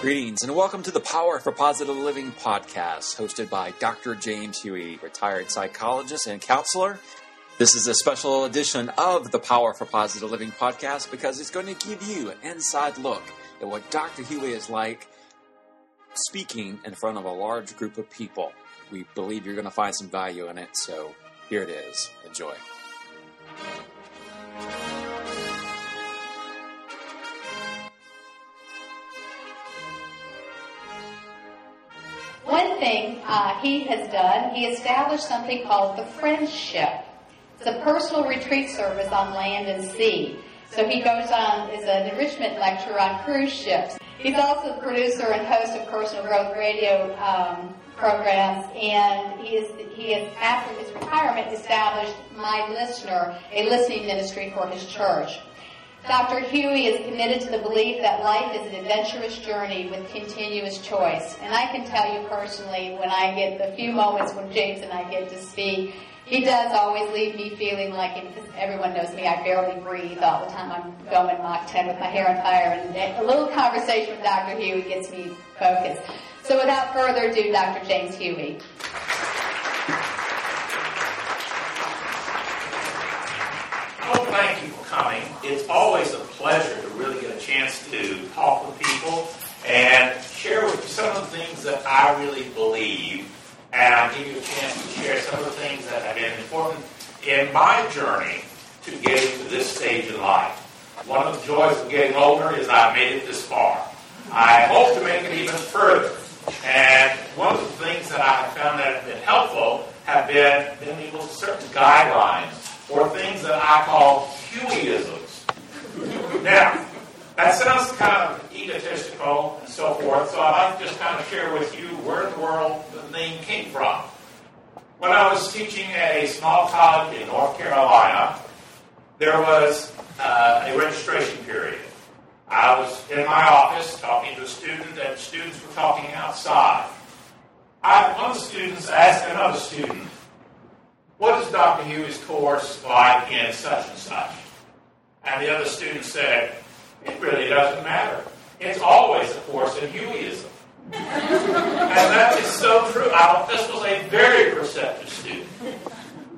Greetings and welcome to the Power for Positive Living podcast, hosted by Dr. James Huey, retired psychologist and counselor. This is a special edition of the Power for Positive Living podcast because it's going to give you an inside look at what Dr. Huey is like speaking in front of a large group of people. We believe you're going to find some value in it, so here it is. Enjoy. One thing uh, he has done, he established something called the Friendship. It's a personal retreat service on land and sea. So he goes on, is an enrichment lecturer on cruise ships. He's also the producer and host of personal growth radio um, programs, and he is, he is, after his retirement, established My Listener, a listening ministry for his church. Dr. Huey is committed to the belief that life is an adventurous journey with continuous choice. And I can tell you personally, when I get the few moments when James and I get to speak, he does always leave me feeling like because everyone knows me. I barely breathe all the time. I'm going Mach 10 with my hair on fire, and a little conversation with Dr. Huey gets me focused. So without further ado, Dr. James Huey. Well, thank you coming. It's always a pleasure to really get a chance to talk with people and share with you some of the things that I really believe, and I'll give you a chance to share some of the things that have been important in my journey to getting to this stage in life. One of the joys of getting older is I've made it this far. I hope to make it even further. And one of the things that I have found that have been helpful have been being able to certain guidelines or things that I call Hueyisms. Now, that sounds kind of egotistical and so forth, so I'd like to just kind of share with you where in the world the name came from. When I was teaching at a small college in North Carolina, there was uh, a registration period. I was in my office talking to a student, and students were talking outside. I, one of the students asked another student, what is Dr. Huey's course like in such and such? And the other student said, it really doesn't matter. It's always a course in Hueyism. and that is so true. I, this was a very perceptive student.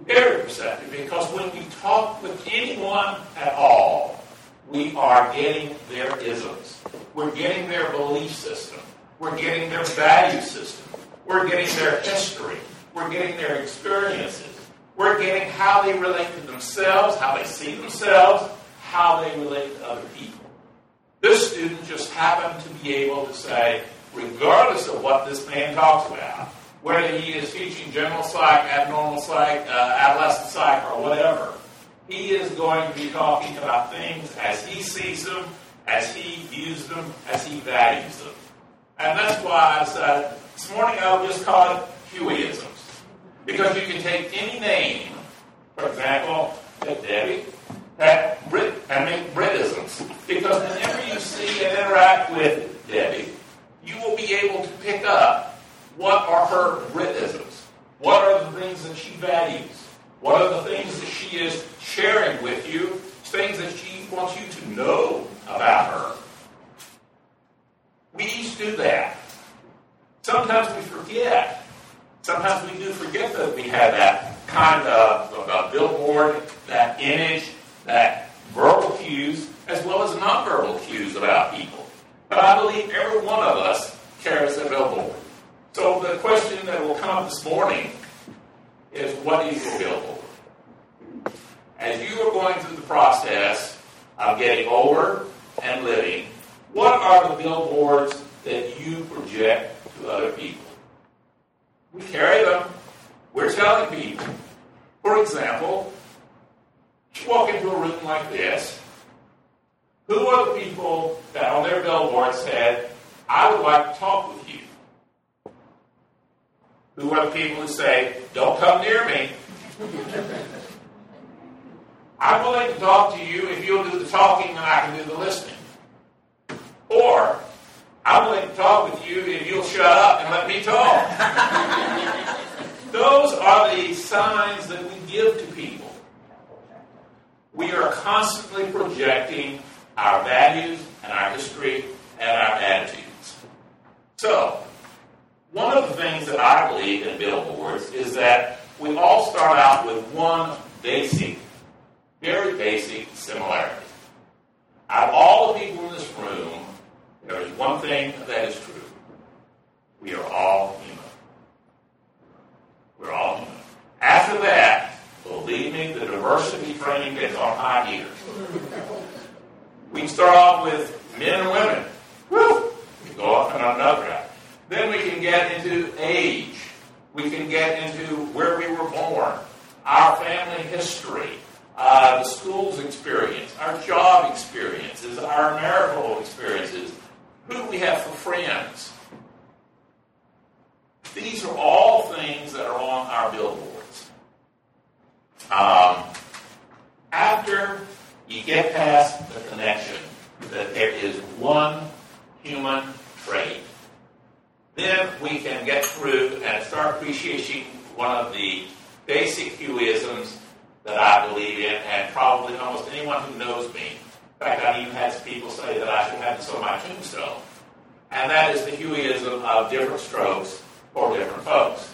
Very perceptive, because when we talk with anyone at all, we are getting their isms. We're getting their belief system. We're getting their value system. We're getting their history. We're getting their experiences. We're getting how they relate to themselves, how they see themselves, how they relate to other people. This student just happened to be able to say, regardless of what this man talks about, whether he is teaching general psych, abnormal psych, uh, adolescent psych, or whatever, he is going to be talking about things as he sees them, as he views them, as he values them. And that's why I said this morning I'll just call it Hueyisms. Because you can take any name, for example, Debbie, that Brit, and make Britisms. Because whenever you see and interact with Debbie, you will be able to pick up what are her Britisms. What are the things that she values? What are the things that she is sharing with you? Things that she wants you to know about her. We each do that. Sometimes we forget. Sometimes we do forget that we have that kind of, of a billboard, that image, that verbal cues, as well as nonverbal cues about people. But I believe every one of us carries a billboard. So the question that will come up this morning is what is your billboard? As you are going through the process of getting older and living, what are the billboards that you project to other people? We carry them. We're telling people. For example, you walk into a room like this. Who are the people that on their billboard said, I would like to talk with you? Who are the people who say, don't come near me? I'm willing to talk to you if you'll do the talking and I can do the listening. Or, I'm willing to talk with you if you'll shut up and let me talk. Those are the signs that we give to people. We are constantly projecting our values and our history and our attitudes. So, one of the things that I believe in billboards is that we all start out with one basic, very basic similarity. Out of all the people in this room, there is one thing that is true. We are all human. We're all human. After that, believe me, the diversity training gets on high gear. We start off with men and women. Woo! We go off on another track. Then we can get into age. We can get into where we were born, our family history, uh, the school's experience, our job experiences, our marital experiences, who we have for friends. These are all things that are on our billboards. Um, after you get past the connection that there is one human trait, then we can get through and start appreciating one of the basic Hueyisms that I believe in, and probably almost anyone who knows me. In fact, I've even had people say that I should have this on my tombstone. And that is the Hueyism of different strokes for different folks.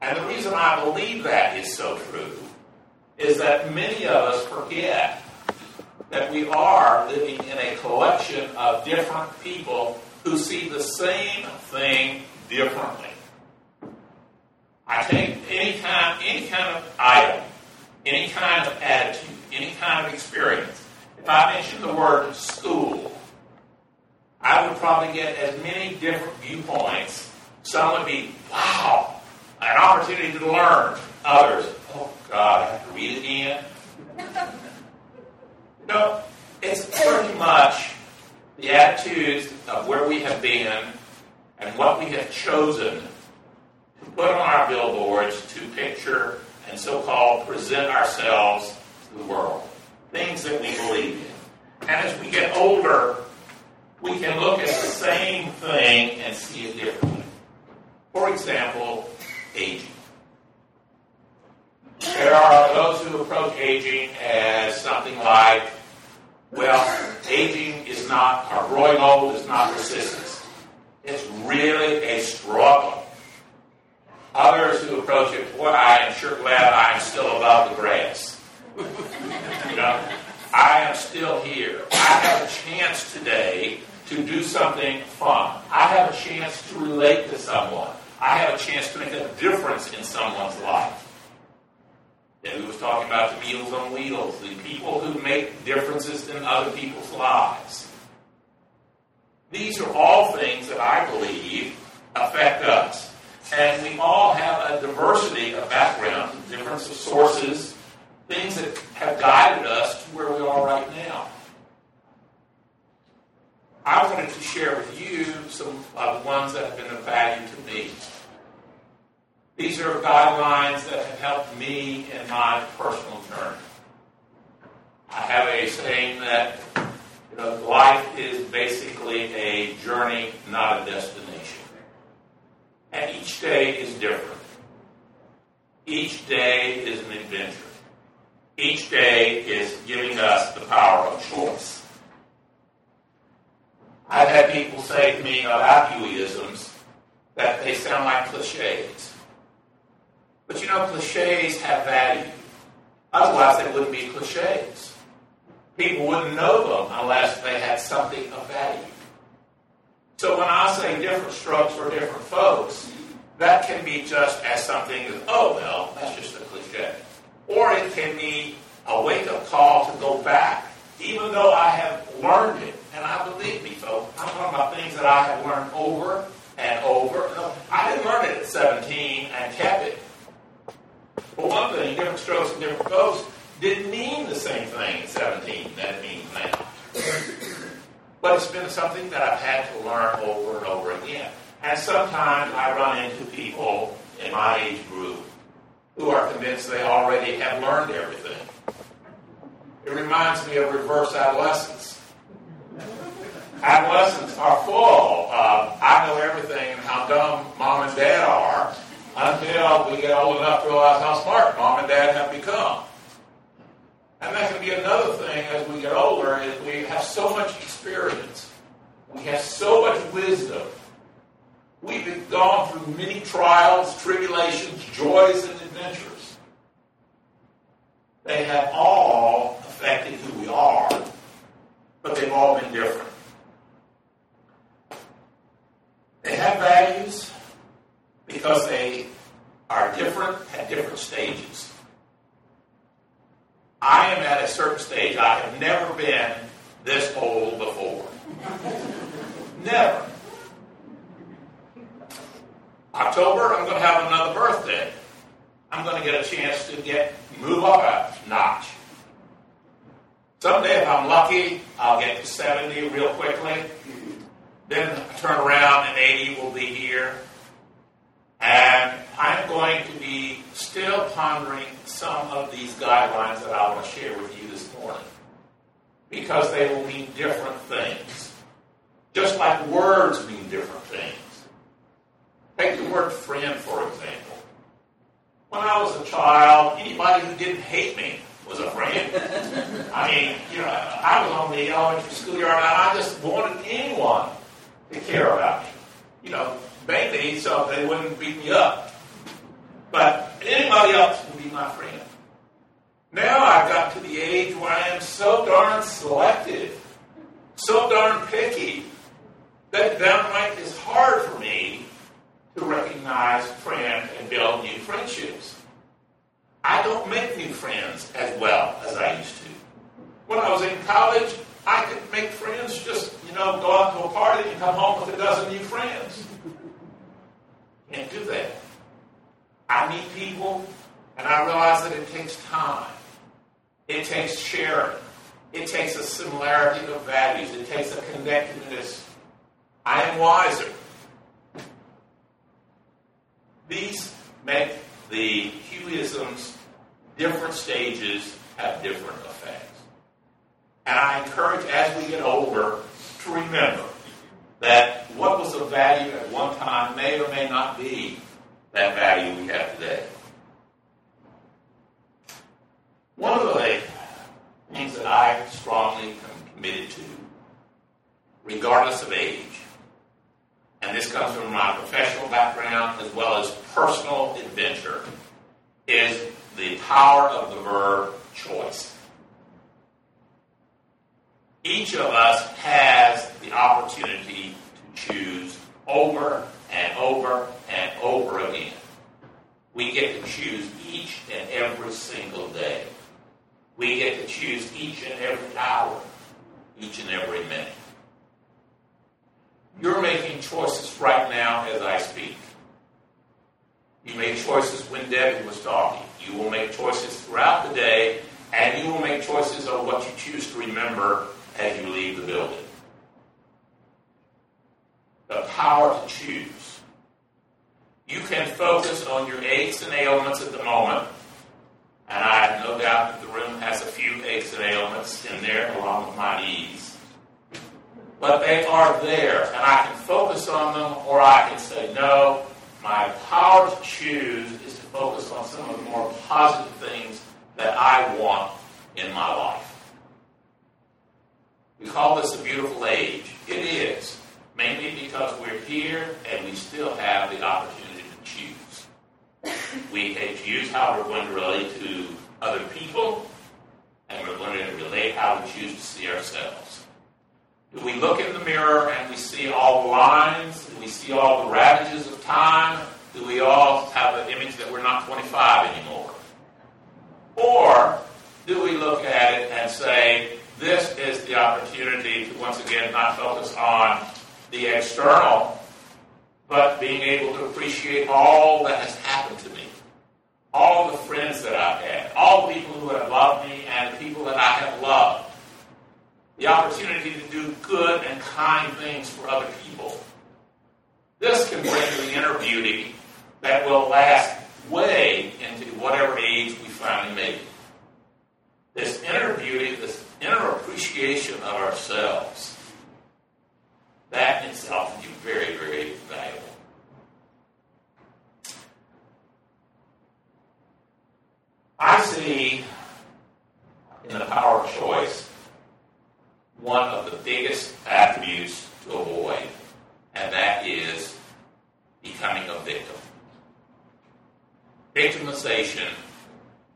And the reason I believe that is so true is that many of us forget that we are living in a collection of different people who see the same thing differently. I take any kind, any kind of item, any kind of attitude, any kind of experience. If I mention the word school, I would probably get as many different viewpoints. Some would be, wow, an opportunity to learn. Others, oh God, I have to read it again. no, it's pretty much the attitudes of where we have been and what we have chosen to put on our billboards to picture and so called present ourselves to the world. Things that we believe in. And as we get older, we can look at the same thing and see it differently. For example, aging. There are those who approach aging as something like well, aging not, or growing old is not resistance. It's really a struggle. Others who approach it, boy, I am sure glad I am still above the grass. you know, I am still here. I have a chance today to do something fun. I have a chance to relate to someone. I have a chance to make a difference in someone's life. We was talking about the Meals on Wheels, the people who make differences in other people's lives. These are all things that I believe affect us. And we all have a diversity of backgrounds, difference of sources, things that have guided us to where we are right now. I wanted to share with you some of the ones that have been of value to me. These are guidelines that have helped me in my personal journey. I have a saying that life is basically a journey, not a destination. And each day is different. Each day is an adventure. Each day is giving us the power of choice. I've had people say to me about Hueyisms that they sound like cliches. But you know, cliches have value. Otherwise, they wouldn't be cliches. People wouldn't know them unless they had something of value. So when I say different strokes for different folks, that can be just as something as, oh, well, that's just a cliche. Or it can be a wake up call to go back, even though I have learned it. And I believe me, folks, I'm talking about things that I have learned over and over. I didn't learn it at 17 and kept it. For one thing, different strokes and different folks didn't mean the same thing at 17 that it means now. But it's been something that I've had to learn over and over again. And sometimes I run into people in my age group who are convinced they already have learned everything. It reminds me of reverse adolescence. Adolescents are full of, I know everything and how dumb mom and dad are, until we get old enough to realize how smart mom and dad have become. And that can be another thing as we get older is we have so much experience. We have so much wisdom We've been gone through many trials, tribulations, joys, and adventures. They have all affected who we are, but they've all been different. They have values because they are different at different stages. Certain stage. I have never been this old before. never. October, I'm going to have another birthday. I'm going to get a chance to get move up a notch. Someday, if I'm lucky, I'll get to 70 real quickly. Then turn around and 80 will be here. And I'm going to be still pondering some of these guidelines that I want to share with you this morning. Because they will mean different things. Just like words mean different things. Take the word friend, for example. When I was a child, anybody who didn't hate me was a friend. I mean, you know, I was on the elementary school yard, and I just wanted anyone to care about me. You know, mainly so they wouldn't beat me up. But anybody else would be my friend. Now I've got to the age where I am so darn selective, so darn picky, that downright is hard for me to recognize friends and build new friendships. I don't make new friends as well as I used to. When I was in college, I could make friends just, you know, go out to a party and come home with a dozen new friends. Can't do that. I meet people and I realize that it takes time. It takes sharing. It takes a similarity of values. It takes a connectedness. I am wiser. These make the Hueyisms different stages have different effects. And I encourage, as we get older, to remember that what was of value at one time may or may not be that value we have today. One of the things that I strongly am committed to, regardless of age, and this comes from my professional background as well as personal adventure, is the power of the verb choice. Each of us has the opportunity to choose over and over and over again. We get to choose each and every single day. We get to choose each and every hour, each and every minute. You're making choices right now as I speak. You made choices when Debbie was talking. You will make choices throughout the day, and you will make choices on what you choose to remember as you leave the building. The power to choose. You can focus on your aches and ailments at the moment, and I have no doubt that the room has a few aches and ailments in there along with my knees. But they are there, and I can focus on them, or I can say, no, my power to choose is to focus on some of the more positive things that I want in my life. We call this a beautiful age. It is, mainly because we're here and we still have the opportunity to choose. We can choose how we're going to relate to other people, and we're going to relate how we choose to see ourselves. Do we look in the mirror and we see all the lines? Do we see all the ravages of time? Do we all have an image that we're not 25 anymore? Or do we look at it and say, this is the opportunity to once again not focus on the external, but being able to appreciate all that has happened to me, all the friends that I've had, all the people who have loved me, and the people that I have loved. The opportunity to do good and kind things for other people. This can bring the inner beauty that will last way into whatever age we finally make. This inner beauty, this inner appreciation of ourselves, that in itself can be very, very valuable. I see in the power of choice one of the biggest attributes to avoid, and that is becoming a victim. Victimization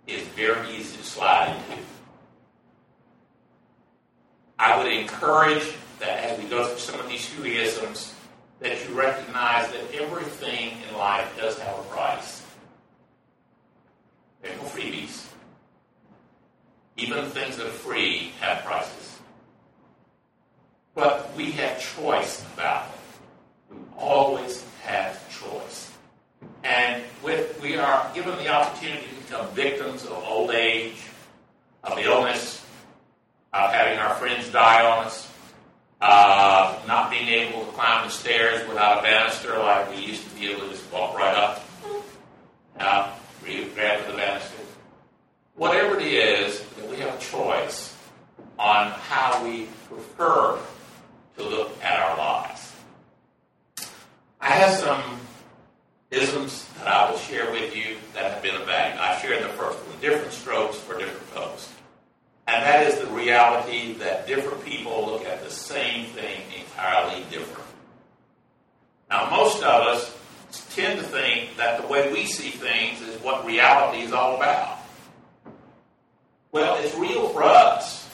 is very easy to slide into. I would encourage that as we go through some of these Hueyisms, that you recognize that everything in life does have a price. There are no freebies. Even things that are free have prices. But we have choice about it. We always have choice. And with, we are given the opportunity to become victims of old age, of illness, of having our friends die on us, uh, not being able to climb the stairs without a banister like we used to be able to just walk right up. Now, grab the banister. Whatever it is, that we have a choice on how we prefer to look at our lives. I have some isms that I will share with you that have been a value. I shared the first one, different strokes for different folks. And that is the reality that different people look at the same thing entirely different. Now, most of us tend to think that the way we see things is what reality is all about. Well, it's real for us,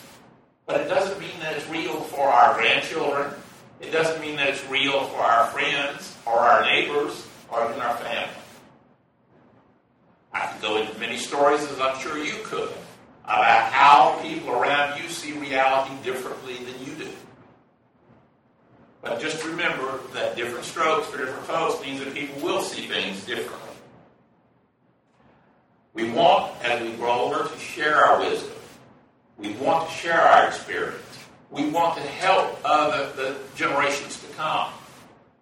but it doesn't mean that it's real for our grandchildren. It doesn't mean that it's real for our friends or our neighbors or even our family. I could go into many stories, as I'm sure you could, about how people around you see reality differently than you do. But just remember that different strokes for different folks means that people will see things differently. We want, as we grow older, to share our wisdom. We want to share our experience. We want to help other the generations to come.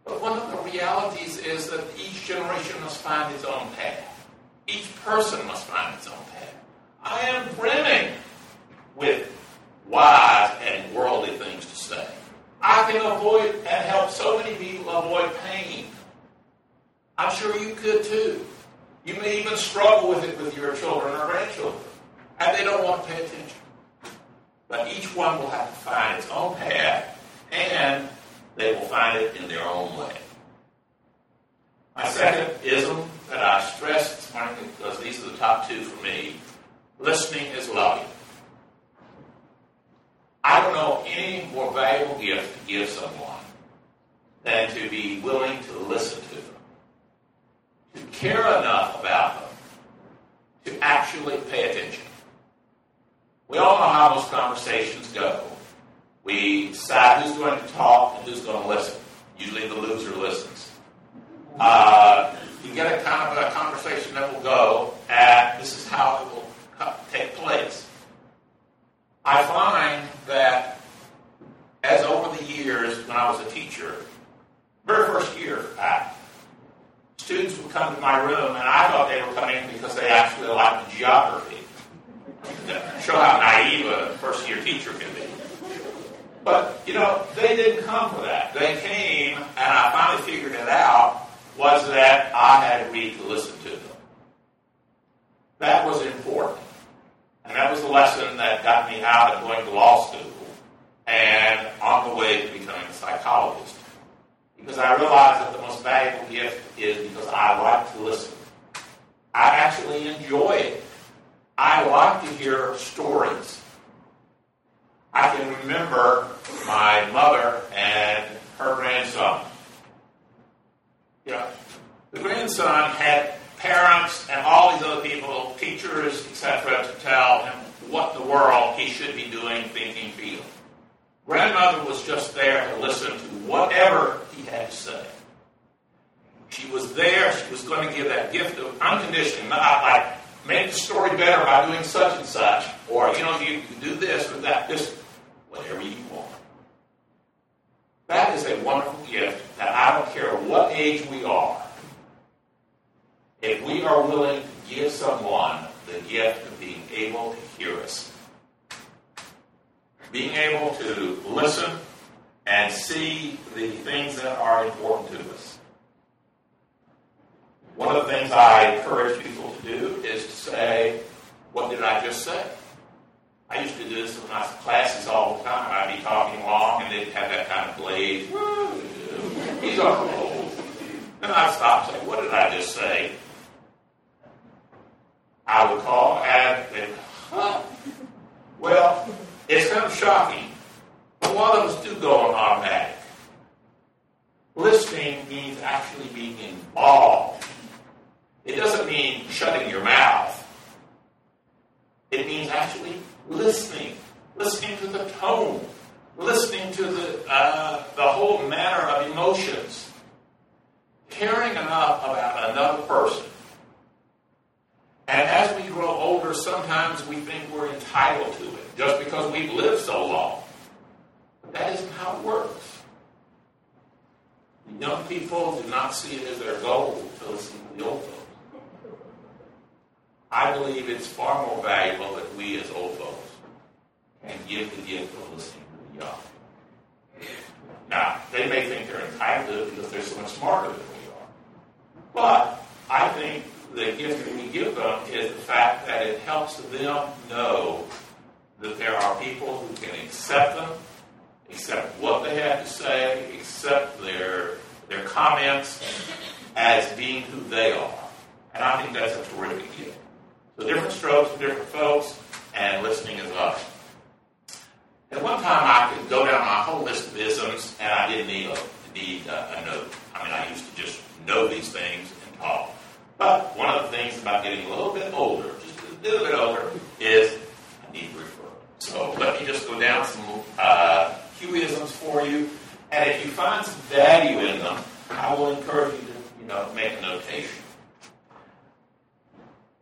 But one of the realities is that each generation must find its own path. Each person must find its own path. I am brimming with wise and worldly things to say. I can avoid and help so many people avoid pain. I'm sure you could too. You may even struggle with it with your children or grandchildren, and they don't want to pay attention. But each one will have to find its own path, and they will find it in their own way. My second ism that I stress this morning, because these are the top two for me, listening is loving. I don't know any more valuable gift to give someone than to be willing to listen to them, to care enough about them, to actually pay attention. We all know how most conversations go. We decide who's going to talk and who's going to listen. Usually the loser listens. Uh, you get a kind of a conversation that will go at this is how it will take place. I find that as over the years, when I was a teacher, very first year back, students would come to my room and I thought they were coming because they actually liked geography. Show how naive a first year teacher can be. But, you know, they didn't come for that. They came, and I finally figured it out, was that I had agreed to listen to them. That was important. And that was the lesson that got me out of going to law school and on the way to becoming a psychologist. Because I realize that the most valuable gift is because I like to listen. I actually enjoy it. I like to hear stories. I can remember my mother and her grandson. You know, the grandson had parents and all these other people, teachers, etc., to tell him what the world he should be doing, thinking, feeling. Grandmother was just there to listen to whatever he had to say. She was there. She was going to give that gift of unconditional, not like make the story better by doing such and such, or you know, you, you do this or that. Just whatever you want. That is a wonderful gift that I don't care what age we are. If we are willing to give someone the gift of being able to hear us, being able to listen and see the things that are important to us. One of the things I encourage people to do is to say, What did I just say? I used to do this in my classes all the time. I'd be talking long and they'd have that kind of glaze. He's on roll. And I'd stop and say, What did I just say? I would call and, and huh? Well, shocking, but a lot of us do go on automatic. Listening means actually being involved. It doesn't mean shutting your mouth. It means actually listening, listening to the tone, listening to the, uh, the whole manner of emotions, caring enough about another person. And as we grow older, sometimes we think we're entitled to it just because we've lived so long. But that isn't how it works. Young people do not see it as their goal to listen to the old folks. I believe it's far more valuable that we as old folks can give the gift of listening to the young. Now, they may think they're entitled to it because they're so much smarter than we are. But I think the gift that we give them is the fact that it helps them know that there are people who can accept them, accept what they have to say, accept their their comments as being who they are. And I think that's a terrific gift. So different strokes for different folks, and listening is up. At one time, I could go down my whole list of isms, and I didn't need uh, a, need a, a note. I mean, I used to just know these things and talk. But one of the things about getting a little bit older, just a little bit older, is I need refer. So let me just go down some uh, Hueyisms for you, and if you find some value in them, I will encourage you to, you know, make a notation.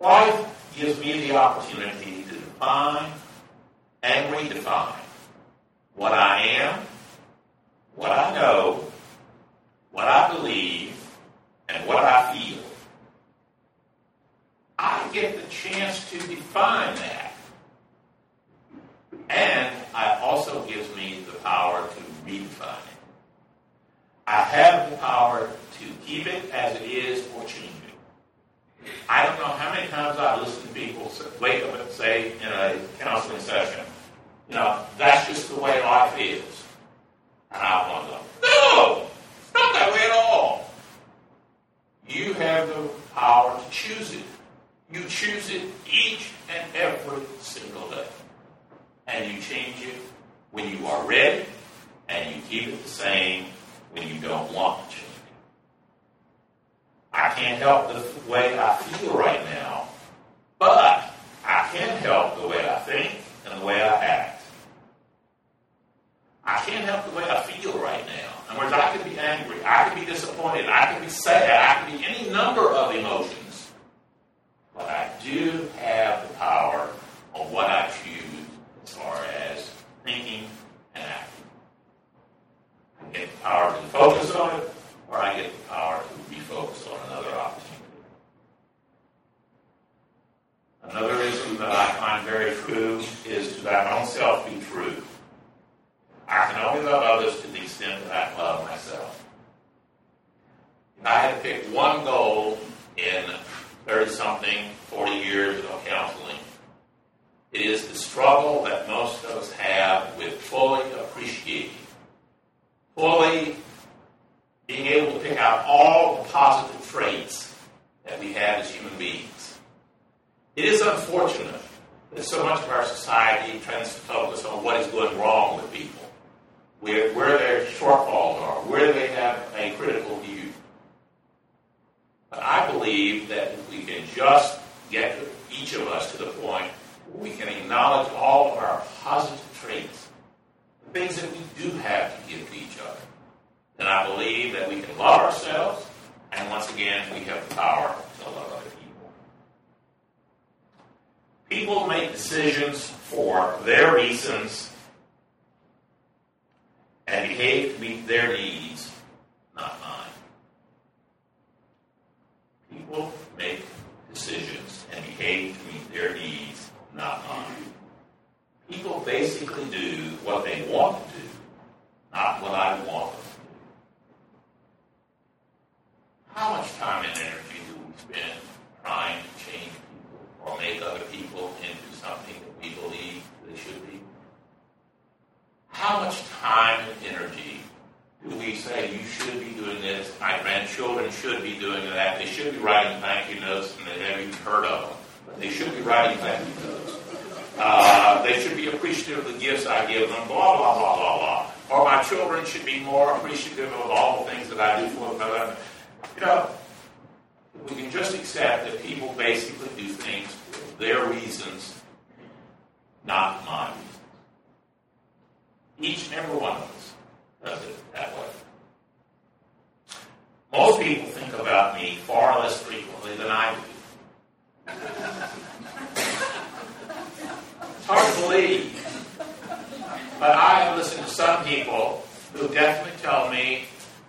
Life gives me the opportunity to define and redefine what I am, what I know, what I believe, and what I feel. I get the chance to define that. And it also gives me the power to redefine it. I have the power to keep it as it is or change it. I don't know how many times I've listened to people wake up and say in a counseling session, you know, that's just the way life is. And I want to go, no, it's not that way at all. You have the power to choose it. You choose it each and every single day. And you change it when you are ready, and you keep it the same when you don't want to change. it. I can't help the way I feel right now, but I can help the way I think and the way I act. I can't help the way I feel right now. In other words, I can be angry, I can be disappointed, I can be sad, I can be any number of emotions. But I do have the power on what I choose as far as thinking and acting. I get the power to focus on it, or I get the power to refocus on another opportunity. Another issue that I find very true is to that own self be true. I can only love others to the extent that I love myself. If I had to pick one goal in 30 something, 40 years of counseling, it is the struggle that most of us have with fully appreciating, fully being able to pick out all the positive traits that we have as human beings. It is unfortunate that so much of our society tends to focus on what is going wrong with people where, where their shortfalls are, where they have a critical view. I believe that if we can just get each of us to the point where we can acknowledge all of our positive traits, the things that we do have to give to each other, then I believe that we can love ourselves, and once again, we have the power to love other people. People make decisions for their reasons and behave to meet their needs, not mine. People make decisions and behave to meet their needs, not mine. People basically do what they want to do, not what I want them to do. How much time and energy do we spend trying to change people or make other people into something that we believe they should be? How much time and energy do we say you should be doing this? My grandchildren should be doing that. They should be writing thank you notes, and they haven't even heard of them. They should be writing thank you notes. Uh, they should be appreciative of the gifts I give them, blah, blah, blah, blah, blah. Or my children should be more appreciative of all the things that I do for them. You know, we can just accept that people basically do things for their reasons, not mine. Each and every one of us does it that way. Most people think about me far less frequently than I do. It's hard to But I have listened to some people who definitely tell me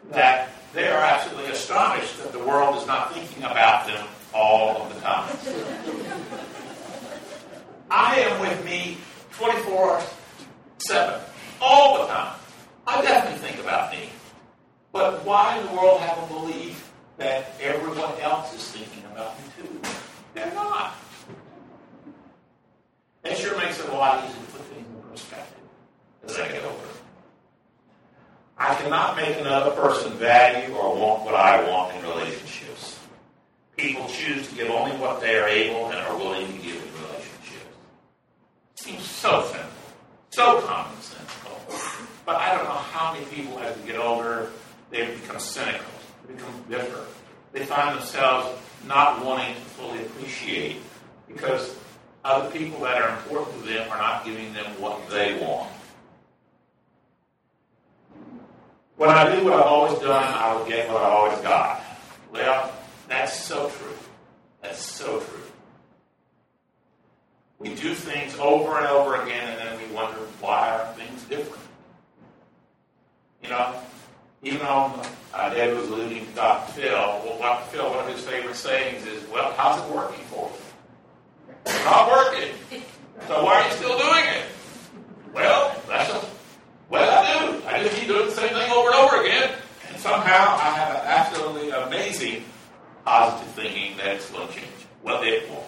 that they are absolutely astonished that the world is not thinking about them all of the time. I am with me 24 7, all the time. I definitely think about me. But why in the world have a belief that everyone else is thinking about me too? They're not. It sure makes it a lot easier to put things in perspective as I get older. I cannot make another person value or want what I want in relationships. People choose to give only what they are able and are willing to give in relationships. Seems so simple, so commonsensical. But I don't know how many people, as they get older, they become cynical, they become bitter. They find themselves not wanting to fully appreciate because other people that are important to them are not giving them what they want. When I do what I've always done, I will get what I've always got. Well, that's so true. That's so true. We do things over and over again, and then we wonder why are things different. You know, even though uh, David was alluding to Dr. Phil, well, Dr. Phil, one of his favorite sayings is, "Well, how's it working for you?" It's not working. So why are you still doing it? Well, that's a well, I do. I just keep doing the same thing over and over again, and somehow I have an absolutely amazing positive thinking that it's going to change. Well, it won't.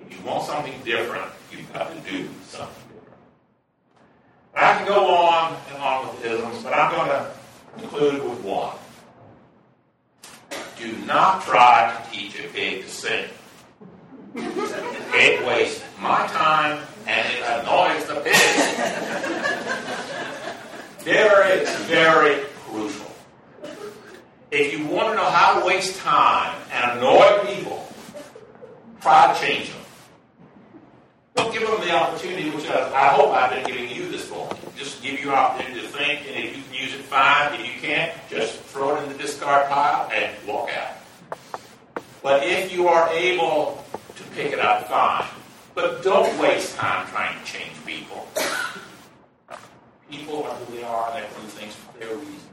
If you want something different, you've got to do something I can go on and on with isms, but I'm going to conclude with one. Do not try to teach a pig to sing. It wastes my time and it annoys the pig. very, very crucial. If you want to know how to waste time and annoy people, try to change them. Don't give them the opportunity, which I hope I've been giving you this morning. Just give you an opportunity to think, and if you can use it, fine. If you can't, just throw it in the discard pile and walk out. But if you are able to pick it up, fine. But don't waste time trying to change people. People are who they are, and do things for their reasons.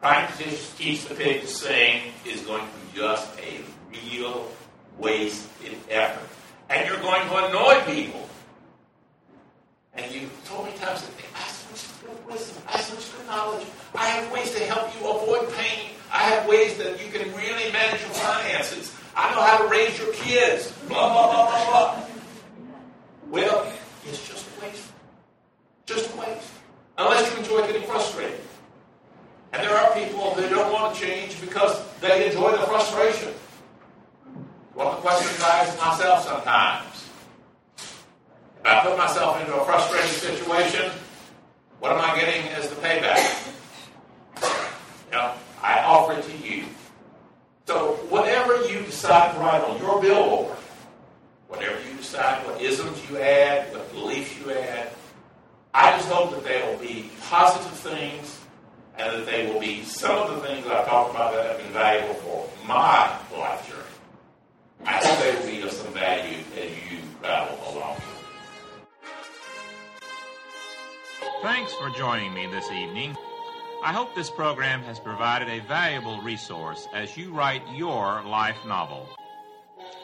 Trying to teach the pig to sing is going to be just a real wasted effort. And you're going to annoy people. And you told me times that I have such good wisdom, I have such good knowledge. I have ways to help you avoid pain. I have ways that you can really manage your finances. I know how to raise your kids. Blah, blah, blah, blah, blah. Well, it's just a waste. Just a waste. Unless you enjoy getting frustrated. And there are people who don't want to change because they enjoy the frustration. Myself sometimes. If I put myself into a frustrating situation, what am I getting as the payback? You know, I offer it to you. So whatever you decide to write on your billboard, whatever you decide, what isms you add, what beliefs you add, I just hope that they will be positive things and that they will be some of the things I've talked about that have been valuable for my life journey. I hope will be of some value as you travel along. Thanks for joining me this evening. I hope this program has provided a valuable resource as you write your life novel.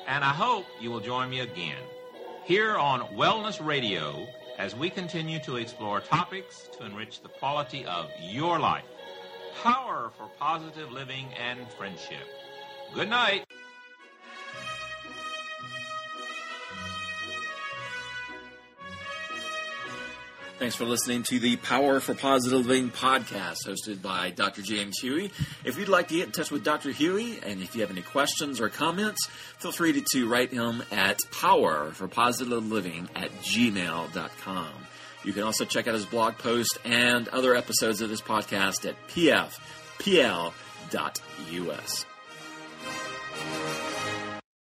And I hope you will join me again here on Wellness Radio as we continue to explore topics to enrich the quality of your life. Power for positive living and friendship. Good night. Thanks for listening to the Power for Positive Living podcast hosted by Dr. James Huey. If you'd like to get in touch with Dr. Huey and if you have any questions or comments, feel free to, to write him at power for positive living at gmail.com. You can also check out his blog post and other episodes of this podcast at pfpl.us.